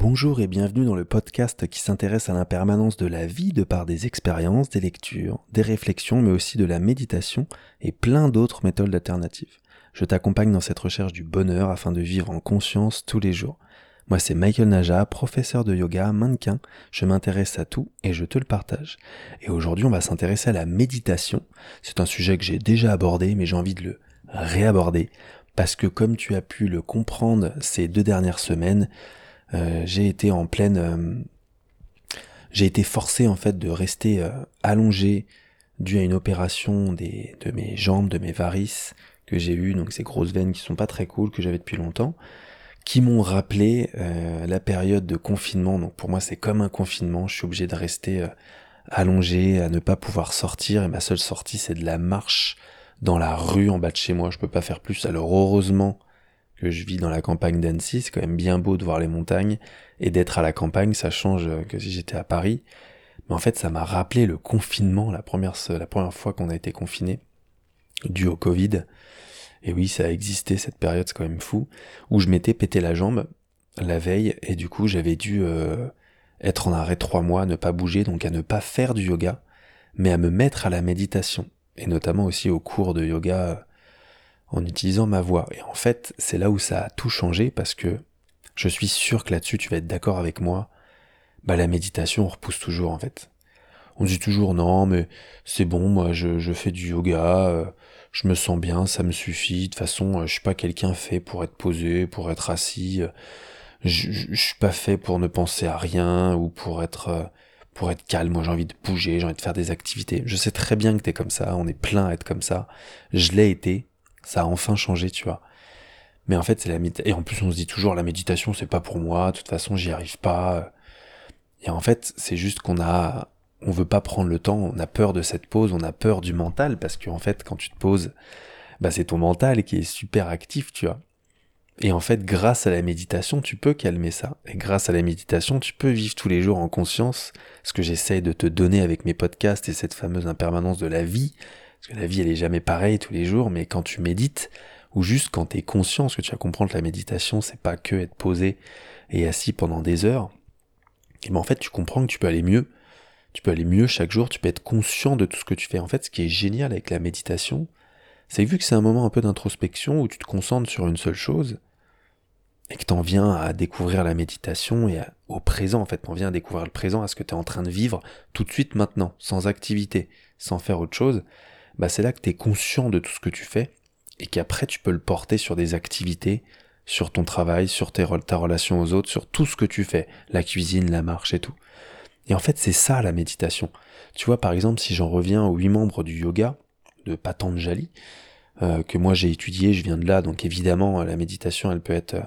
Bonjour et bienvenue dans le podcast qui s'intéresse à l'impermanence de la vie de par des expériences, des lectures, des réflexions, mais aussi de la méditation et plein d'autres méthodes alternatives. Je t'accompagne dans cette recherche du bonheur afin de vivre en conscience tous les jours. Moi c'est Michael Naja, professeur de yoga, mannequin, je m'intéresse à tout et je te le partage. Et aujourd'hui on va s'intéresser à la méditation. C'est un sujet que j'ai déjà abordé mais j'ai envie de le réaborder parce que comme tu as pu le comprendre ces deux dernières semaines, j'ai été en pleine, euh, j'ai été forcé en fait de rester euh, allongé dû à une opération des, de mes jambes, de mes varices que j'ai eu, donc ces grosses veines qui sont pas très cool que j'avais depuis longtemps, qui m'ont rappelé la période de confinement. Donc pour moi c'est comme un confinement, je suis obligé de rester allongé, à ne pas pouvoir sortir et ma seule sortie c'est de la marche dans la rue en bas de chez moi. Je peux pas faire plus. Alors heureusement que je vis dans la campagne d'Annecy, c'est quand même bien beau de voir les montagnes, et d'être à la campagne, ça change que si j'étais à Paris. Mais en fait, ça m'a rappelé le confinement, la première, la première fois qu'on a été confiné, dû au Covid. Et oui, ça a existé cette période, c'est quand même fou, où je m'étais pété la jambe la veille, et du coup, j'avais dû euh, être en arrêt trois mois, ne pas bouger, donc à ne pas faire du yoga, mais à me mettre à la méditation, et notamment aussi au cours de yoga en utilisant ma voix. Et en fait, c'est là où ça a tout changé parce que je suis sûr que là-dessus, tu vas être d'accord avec moi. Bah, la méditation, on repousse toujours, en fait. On dit toujours non, mais c'est bon, moi, je, je, fais du yoga, euh, je me sens bien, ça me suffit. De toute façon, euh, je suis pas quelqu'un fait pour être posé, pour être assis. Euh, je, je, suis pas fait pour ne penser à rien ou pour être pour être calme. Moi, j'ai envie de bouger, j'ai envie de faire des activités. Je sais très bien que t'es comme ça, on est plein à être comme ça. Je l'ai été, ça a enfin changé, tu vois. Mais en fait, c'est la et en plus on se dit toujours la méditation c'est pas pour moi, de toute façon j'y arrive pas. Et en fait, c'est juste qu'on a on veut pas prendre le temps, on a peur de cette pause, on a peur du mental parce qu'en fait, quand tu te poses, bah c'est ton mental qui est super actif, tu vois. Et en fait, grâce à la méditation, tu peux calmer ça. Et grâce à la méditation, tu peux vivre tous les jours en conscience, ce que j'essaye de te donner avec mes podcasts et cette fameuse impermanence de la vie, parce que la vie, elle est jamais pareille tous les jours, mais quand tu médites, ou juste quand tu es conscient, parce que tu vas comprendre que la méditation, c'est pas que être posé et assis pendant des heures, et ben en fait, tu comprends que tu peux aller mieux. Tu peux aller mieux chaque jour, tu peux être conscient de tout ce que tu fais. En fait, ce qui est génial avec la méditation, c'est que vu que c'est un moment un peu d'introspection où tu te concentres sur une seule chose, et que t'en viens à découvrir la méditation et au présent, en fait, t'en viens à découvrir le présent, à ce que tu es en train de vivre tout de suite maintenant, sans activité, sans faire autre chose, bah c'est là que tu es conscient de tout ce que tu fais et qu'après tu peux le porter sur des activités, sur ton travail, sur tes, ta relation aux autres, sur tout ce que tu fais, la cuisine, la marche et tout. Et en fait, c'est ça la méditation. Tu vois, par exemple, si j'en reviens aux huit membres du yoga de Patanjali, euh, que moi j'ai étudié, je viens de là, donc évidemment, la méditation, elle peut être... Euh,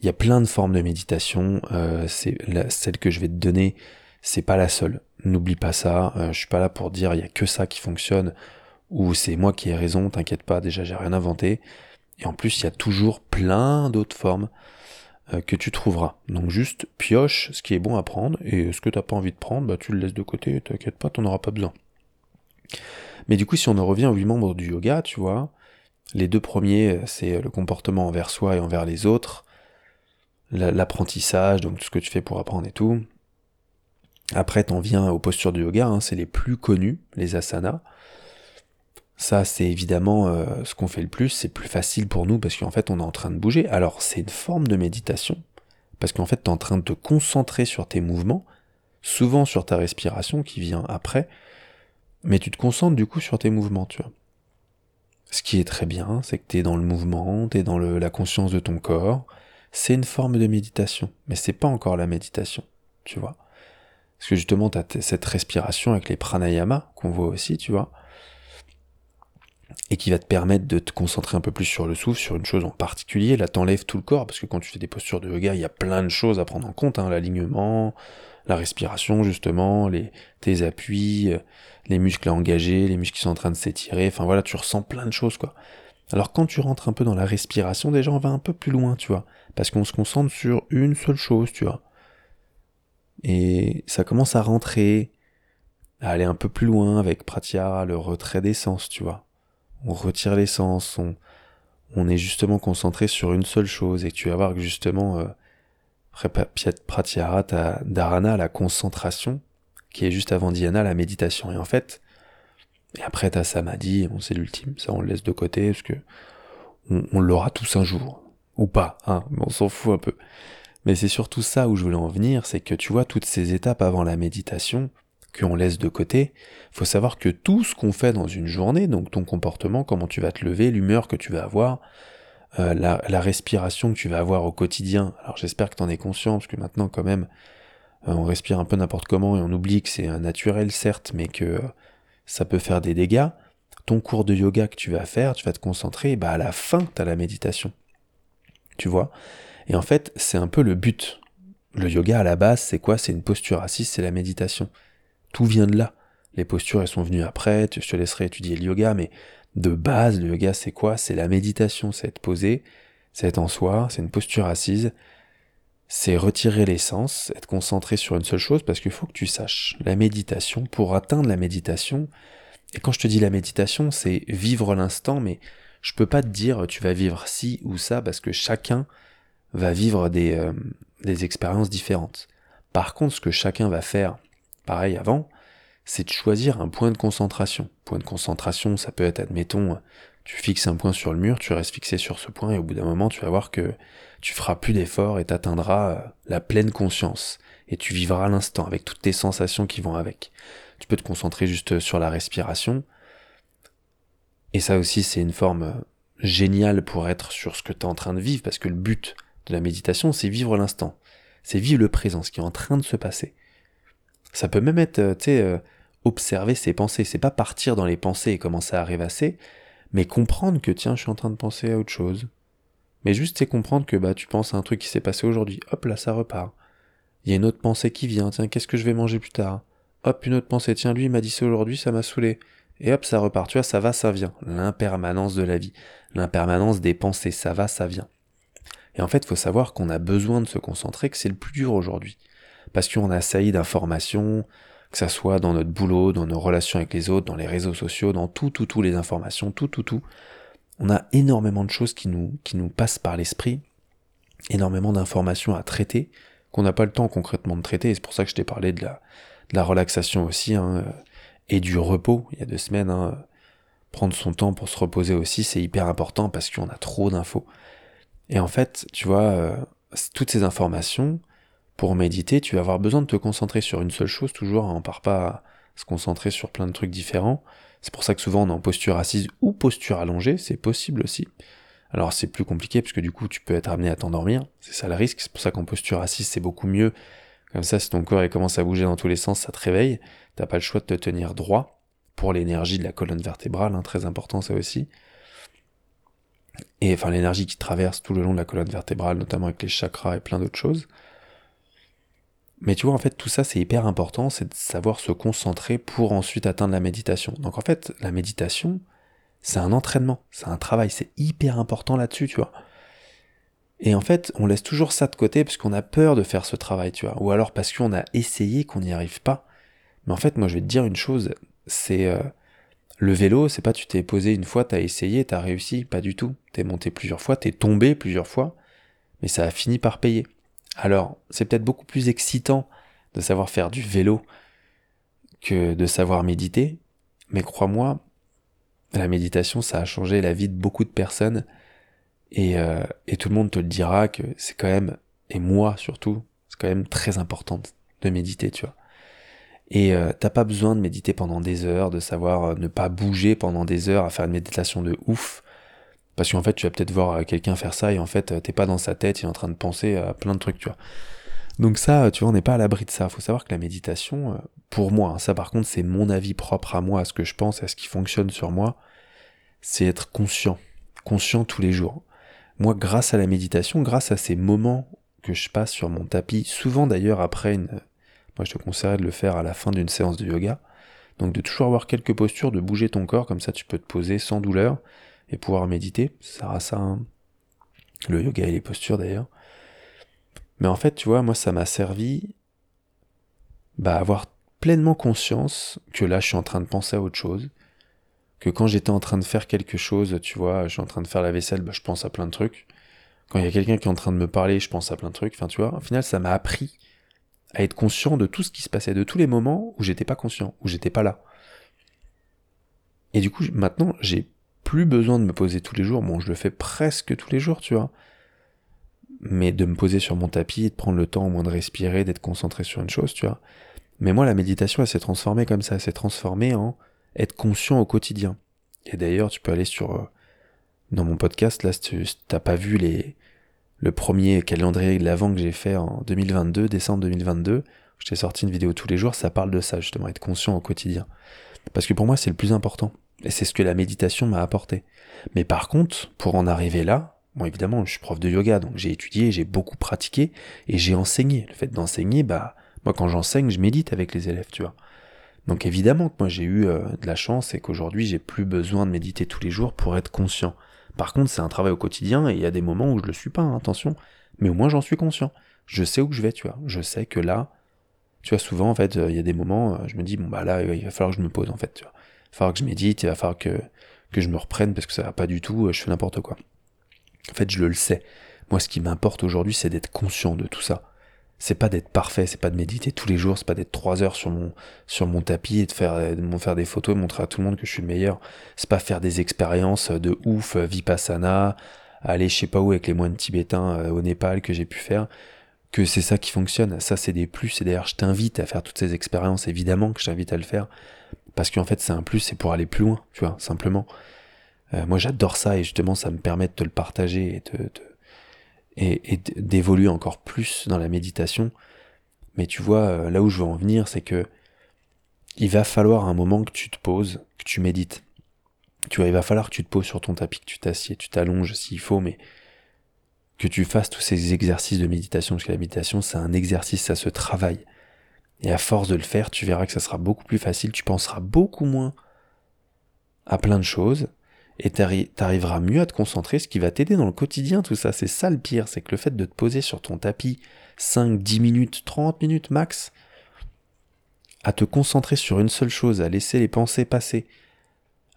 il y a plein de formes de méditation, euh, c'est celle que je vais te donner, c'est pas la seule. N'oublie pas ça, euh, je suis pas là pour dire il y a que ça qui fonctionne ou c'est moi qui ai raison, t'inquiète pas, déjà j'ai rien inventé. Et en plus, il y a toujours plein d'autres formes euh, que tu trouveras. Donc juste pioche ce qui est bon à prendre, et ce que t'as pas envie de prendre, bah tu le laisses de côté, t'inquiète pas, t'en auras pas besoin. Mais du coup, si on en revient aux huit membres du yoga, tu vois, les deux premiers, c'est le comportement envers soi et envers les autres, l'apprentissage, donc tout ce que tu fais pour apprendre et tout. Après, t'en viens aux postures du yoga, hein, c'est les plus connus, les asanas. Ça, c'est évidemment euh, ce qu'on fait le plus, c'est plus facile pour nous parce qu'en fait, on est en train de bouger. Alors, c'est une forme de méditation, parce qu'en fait, tu en train de te concentrer sur tes mouvements, souvent sur ta respiration qui vient après, mais tu te concentres du coup sur tes mouvements, tu vois. Ce qui est très bien, c'est que tu dans le mouvement, tu dans la conscience de ton corps. C'est une forme de méditation, mais c'est pas encore la méditation, tu vois. Parce que justement, tu as cette respiration avec les pranayama qu'on voit aussi, tu vois et qui va te permettre de te concentrer un peu plus sur le souffle, sur une chose en particulier. Là, t'enlèves tout le corps, parce que quand tu fais des postures de yoga, il y a plein de choses à prendre en compte, hein, l'alignement, la respiration, justement, les, tes appuis, euh, les muscles à engager, les muscles qui sont en train de s'étirer, enfin voilà, tu ressens plein de choses, quoi. Alors quand tu rentres un peu dans la respiration, déjà on va un peu plus loin, tu vois, parce qu'on se concentre sur une seule chose, tu vois. Et ça commence à rentrer, à aller un peu plus loin avec pratyahara, le retrait d'essence, tu vois on retire l'essence, on, on est justement concentré sur une seule chose et tu vas voir que justement, euh, Pratyahara, Dharana, la concentration, qui est juste avant Dhyana, la méditation. Et en fait, et après t'as Samadhi, bon c'est l'ultime, ça on le laisse de côté, parce que on, l'aura tous un jour. Ou pas, hein, mais on s'en fout un peu. Mais c'est surtout ça où je voulais en venir, c'est que tu vois toutes ces étapes avant la méditation, qu'on laisse de côté, faut savoir que tout ce qu'on fait dans une journée, donc ton comportement, comment tu vas te lever, l'humeur que tu vas avoir, euh, la, respiration que tu vas avoir au quotidien. Alors j'espère que tu en es conscient, parce que maintenant quand même, euh, on respire un peu n'importe comment et on oublie que c'est naturel certes, mais que euh, ça peut faire des dégâts. Ton cours de yoga que tu vas faire, tu vas te concentrer, bah à la fin, tu as la méditation. Tu vois? Et en fait, c'est un peu le but. Le yoga à la base, c'est quoi? C'est une posture assise, c'est la méditation. Tout vient de là. Les postures, elles sont venues après, je te laisserai étudier le yoga, mais de base, le yoga, c'est quoi? C'est la méditation, c'est être posé, c'est être en soi, c'est une posture assise, c'est retirer l'essence, être concentré sur une seule chose, parce qu'il faut que tu saches, la méditation, pour atteindre la méditation, et quand je te dis la méditation, c'est vivre l'instant, mais je peux pas te dire tu vas vivre ci ou ça, parce que chacun va vivre des, euh, des expériences différentes. Par contre, ce que chacun va faire, pareil avant, c'est de choisir un point de concentration. Point de concentration, ça peut être, admettons, tu fixes un point sur le mur, tu restes fixé sur ce point, et au bout d'un moment, tu vas voir que tu feras plus d'efforts et t'atteindras euh, la pleine conscience. Et tu vivras l'instant avec toutes tes sensations qui vont avec. Tu peux te concentrer juste sur la respiration. Et ça aussi, c'est une forme euh, géniale pour être sur ce que tu es en train de vivre, parce que le but de la méditation, c'est vivre l'instant. C'est vivre le présent, ce qui est en train de se passer. Ça peut même être, euh, tu sais, observer ses pensées. C'est pas partir dans les pensées et commencer à rêvasser, mais comprendre que tiens, je suis en train de penser à autre chose. Mais juste c'est comprendre que bah tu penses à un truc qui s'est passé aujourd'hui, hop là ça repart. Il y a une autre pensée qui vient, tiens, qu'est-ce que je vais manger plus tard? Hop, une autre pensée, tiens, lui il m'a dit ça aujourd'hui, ça m'a saoulé. Et hop, ça repart, tu vois, ça va, ça vient. L'impermanence de la vie, l'impermanence des pensées, ça va, ça vient. Et en fait, faut savoir qu'on a besoin de se concentrer, que c'est le plus dur aujourd'hui. Parce qu'on a sailli d'informations, que ça soit dans notre boulot, dans nos relations avec les autres, dans les réseaux sociaux, dans tout, tout, tout, les informations, tout, tout, tout. On a énormément de choses qui nous, qui nous passent par l'esprit, énormément d'informations à traiter, qu'on n'a pas le temps concrètement de traiter, et c'est pour ça que je t'ai parlé de la, de la relaxation aussi, hein, et du repos, il y a deux semaines, hein, prendre son temps pour se reposer aussi, c'est hyper important parce qu'on a trop d'infos. Et en fait, tu vois, euh, toutes ces informations, pour méditer, tu vas avoir besoin de te concentrer sur une seule chose, toujours, hein, on part pas à se concentrer sur plein de trucs différents. C'est pour ça que souvent on est en posture assise ou posture allongée, c'est possible aussi. Alors c'est plus compliqué parce du coup tu peux être amené à t'endormir, c'est ça le risque, c'est pour ça qu'en posture assise c'est beaucoup mieux. Comme ça si ton corps il commence à bouger dans tous les sens, ça te réveille, t'as pas le choix de te tenir droit pour l'énergie de la colonne vertébrale, hein, très important ça aussi. Et enfin l'énergie qui traverse tout le long de la colonne vertébrale, notamment avec les chakras et plein d'autres choses. Mais tu vois, en fait, tout ça, c'est hyper important, c'est de savoir se concentrer pour ensuite atteindre la méditation. Donc en fait, la méditation, c'est un entraînement, c'est un travail, c'est hyper important là-dessus, tu vois. Et en fait, on laisse toujours ça de côté parce qu'on a peur de faire ce travail, tu vois. Ou alors parce qu'on a essayé qu'on n'y arrive pas. Mais en fait, moi, je vais te dire une chose, c'est... Euh, le vélo, c'est pas tu t'es posé une fois, t'as essayé, t'as réussi, pas du tout. T'es monté plusieurs fois, t'es tombé plusieurs fois, mais ça a fini par payer. Alors, c'est peut-être beaucoup plus excitant de savoir faire du vélo que de savoir méditer, mais crois-moi, la méditation, ça a changé la vie de beaucoup de personnes, et, euh, tout le monde te le dira que c'est quand même, et moi surtout, c'est quand même très important de méditer, tu vois. Et euh, t'as pas besoin de méditer pendant des heures, de savoir euh, ne pas bouger pendant des heures à faire une méditation de ouf. Parce qu'en fait, tu vas peut-être voir quelqu'un faire ça et en fait, t'es pas dans sa tête, il est en train de penser à plein de trucs, tu vois. Donc ça, tu vois, on n'est pas à l'abri de ça. Faut savoir que la méditation, euh, pour moi, hein, ça par contre, c'est mon avis propre à moi, à ce que je pense, à ce qui fonctionne sur moi, c'est être conscient. Conscient tous les jours. Moi, grâce à la méditation, grâce à ces moments que je passe sur mon tapis, souvent d'ailleurs après une... Moi, je te conseillerais de le faire à la fin d'une séance de yoga. Donc de toujours avoir quelques postures, de bouger ton corps, comme ça tu peux te poser sans douleur et pouvoir méditer. Ça sert à ça, hein. le yoga et les postures d'ailleurs. Mais en fait, tu vois, moi, ça m'a servi bah, avoir pleinement conscience que là, je suis en train de penser à autre chose. Que quand j'étais en train de faire quelque chose, tu vois, je suis en train de faire la vaisselle, bah, je pense à plein de trucs. Quand il y a quelqu'un qui est en train de me parler, je pense à plein de trucs. Enfin, tu vois, au final, ça m'a appris à être conscient de tout ce qui se passait, de tous les moments où j'étais pas conscient, où j'étais pas là. Et du coup, maintenant, j'ai plus besoin de me poser tous les jours. Bon, je le fais presque tous les jours, tu vois. Mais de me poser sur mon tapis de prendre le temps au moins de respirer, d'être concentré sur une chose, tu vois. Mais moi, la méditation, elle s'est transformée comme ça. Elle s'est transformée en être conscient au quotidien. Et d'ailleurs, tu peux aller sur, euh, dans mon podcast, là, si tu t'as pas vu les, le premier calendrier de l'avant que j'ai fait en 2022, décembre 2022, je t'ai sorti une vidéo tous les jours, ça parle de ça, justement, être conscient au quotidien. Parce que pour moi, c'est le plus important. Et c'est ce que la méditation m'a apporté. Mais par contre, pour en arriver là, bon, évidemment, je suis prof de yoga, donc j'ai étudié, j'ai beaucoup pratiqué, et j'ai enseigné. Le fait d'enseigner, bah, moi, quand j'enseigne, je médite avec les élèves, tu vois. Donc évidemment que moi, j'ai eu euh, de la chance et qu'aujourd'hui, j'ai plus besoin de méditer tous les jours pour être conscient. Par contre, c'est un travail au quotidien, et il y a des moments où je le suis pas, hein, attention. Mais au moins, j'en suis conscient. Je sais où je vais, tu vois. Je sais que là, tu vois, souvent, en fait, il y a des moments, euh, je me dis, bon, bah là, il va falloir que je me pose, en fait, tu vois. Il va falloir que je médite, il va falloir que, je me reprenne parce que ça va pas du tout, euh, je fais n'importe quoi. En fait, je le sais. Moi, ce qui m'importe aujourd'hui, c'est d'être conscient de tout ça. C'est pas d'être parfait, c'est pas de méditer tous les jours, c'est pas d'être trois heures sur mon, tapis et de faire, faire des photos et montrer à tout le monde que je suis le meilleur. C'est pas faire des expériences de ouf, euh, vipassana, aller je sais pas où avec les moines tibétains au Népal que j'ai pu faire que c'est ça qui fonctionne. Ça, c'est des plus. Et d'ailleurs, je t'invite à faire toutes ces expériences. Évidemment que je t'invite à le faire. Parce qu'en fait, c'est un plus, c'est pour aller plus loin, tu vois, simplement. Euh, moi, j'adore ça et justement, ça me permet de te le partager et de, d'évoluer encore plus dans la méditation. Mais tu vois, euh, là où je veux en venir, c'est que il va falloir un moment que tu te poses, que tu médites. Tu vois, il va falloir que tu te poses sur ton tapis, que tu t'assieds, tu t'allonges s'il faut, mais que tu fasses tous ces exercices de méditation, parce que la méditation, c'est un exercice, ça se travaille. Et à force de le faire, tu verras que ça sera beaucoup plus facile, tu penseras beaucoup moins à plein de choses, et t'arriveras mieux à te concentrer, ce qui va t'aider dans le quotidien, tout ça. C'est ça le pire, c'est que le fait de te poser sur ton tapis 5, 10 minutes, 30 minutes max, à te concentrer sur une seule chose, à laisser les pensées passer,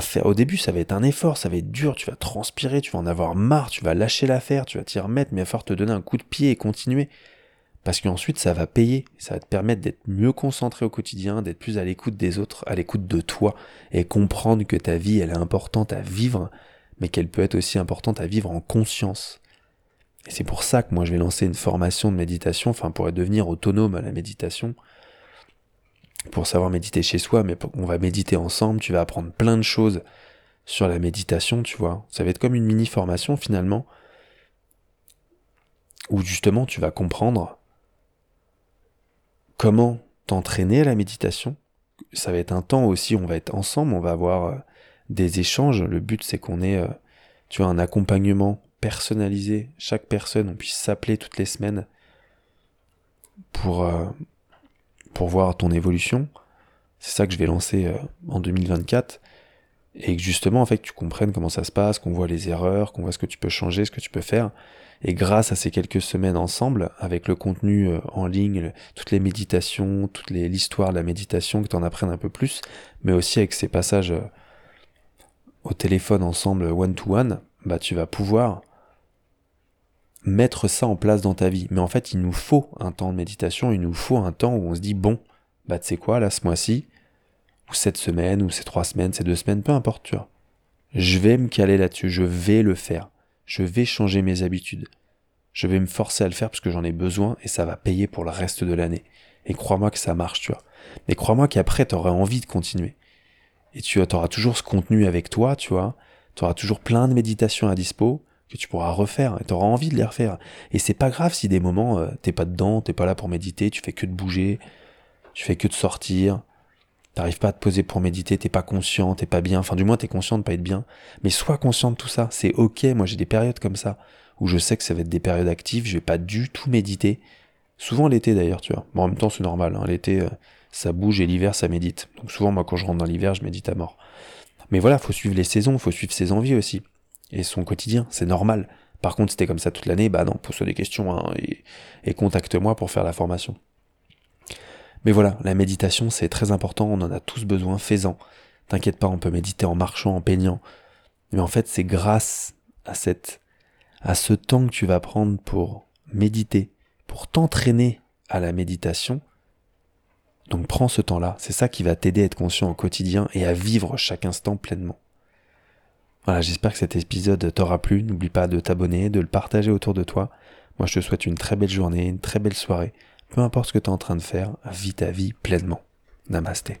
faire. Au début, ça va être un effort, ça va être dur, tu vas transpirer, tu vas en avoir marre, tu vas lâcher l'affaire, tu vas t'y remettre, mais va falloir te donner un coup de pied et continuer. Parce qu'ensuite, ça va payer, ça va te permettre d'être mieux concentré au quotidien, d'être plus à l'écoute des autres, à l'écoute de toi, et comprendre que ta vie, elle est importante à vivre, mais qu'elle peut être aussi importante à vivre en conscience. Et c'est pour ça que moi, je vais lancer une formation de méditation, enfin, pour devenir autonome à la méditation, pour savoir méditer chez soi, mais on va méditer ensemble, tu vas apprendre plein de choses sur la méditation, tu vois. Ça va être comme une mini formation finalement, où justement tu vas comprendre comment t'entraîner à la méditation. Ça va être un temps aussi, on va être ensemble, on va avoir euh, des échanges. Le but c'est qu'on ait, euh, tu vois, un accompagnement personnalisé. Chaque personne, on puisse s'appeler toutes les semaines pour, euh, pour voir ton évolution. C'est ça que je vais lancer en 2024. Et que justement, en fait, tu comprennes comment ça se passe, qu'on voit les erreurs, qu'on voit ce que tu peux changer, ce que tu peux faire. Et grâce à ces quelques semaines ensemble, avec le contenu euh, en ligne, toutes les méditations, toute l'histoire de la méditation, que tu en apprennes un peu plus, mais aussi avec ces passages euh, au téléphone ensemble one-to-one, bah tu vas pouvoir mettre ça en place dans ta vie. Mais en fait, il nous faut un temps de méditation, il nous faut un temps où on se dit, bon, bah tu sais quoi, là, ce mois-ci, cette semaine, ou ces trois semaines, ces deux semaines, peu importe, tu vois. Je vais me caler là-dessus, je vais le faire. Je vais changer mes habitudes. Je vais me forcer à le faire parce que j'en ai besoin et ça va payer pour le reste de l'année. Et crois-moi que ça marche, tu vois. Mais crois-moi qu'après, tu auras envie de continuer. Et tu auras toujours ce contenu avec toi, tu vois. Tu auras toujours plein de méditations à dispo que tu pourras refaire et tu auras envie de les refaire. Et c'est pas grave si des moments euh, t'es pas dedans, t'es pas là pour méditer, tu fais que de bouger, tu fais que de sortir, t'arrives pas à te poser pour méditer, t'es pas conscient, t'es pas bien, enfin du moins t'es conscient de pas être bien, mais sois conscient de tout ça, c'est ok, moi j'ai des périodes comme ça, où je sais que ça va être des périodes actives, je vais pas du tout méditer, souvent l'été d'ailleurs, tu vois, bon, en même temps c'est normal, hein. l'été euh, ça bouge et l'hiver ça médite, donc souvent moi quand je rentre dans l'hiver je médite à mort. Mais voilà, faut suivre les saisons, faut suivre ses envies aussi et son quotidien, c'est normal. Par contre, si t'es comme ça toute l'année, bah non, pose-toi des questions hein, et, contacte-moi pour faire la formation. Mais voilà, la méditation, c'est très important, on en a tous besoin, fais-en. T'inquiète pas, on peut méditer en marchant, en peignant. Mais en fait, c'est grâce à cette, à ce temps que tu vas prendre pour méditer, pour t'entraîner à la méditation. Donc prends ce temps-là, c'est ça qui va t'aider à être conscient au quotidien et à vivre chaque instant pleinement. Voilà, j'espère que cet épisode t'aura plu. N'oublie pas de t'abonner, de le partager autour de toi. Moi, je te souhaite une très belle journée, une très belle soirée. Peu importe ce que tu es en train de faire, vis ta vie pleinement. Namasté.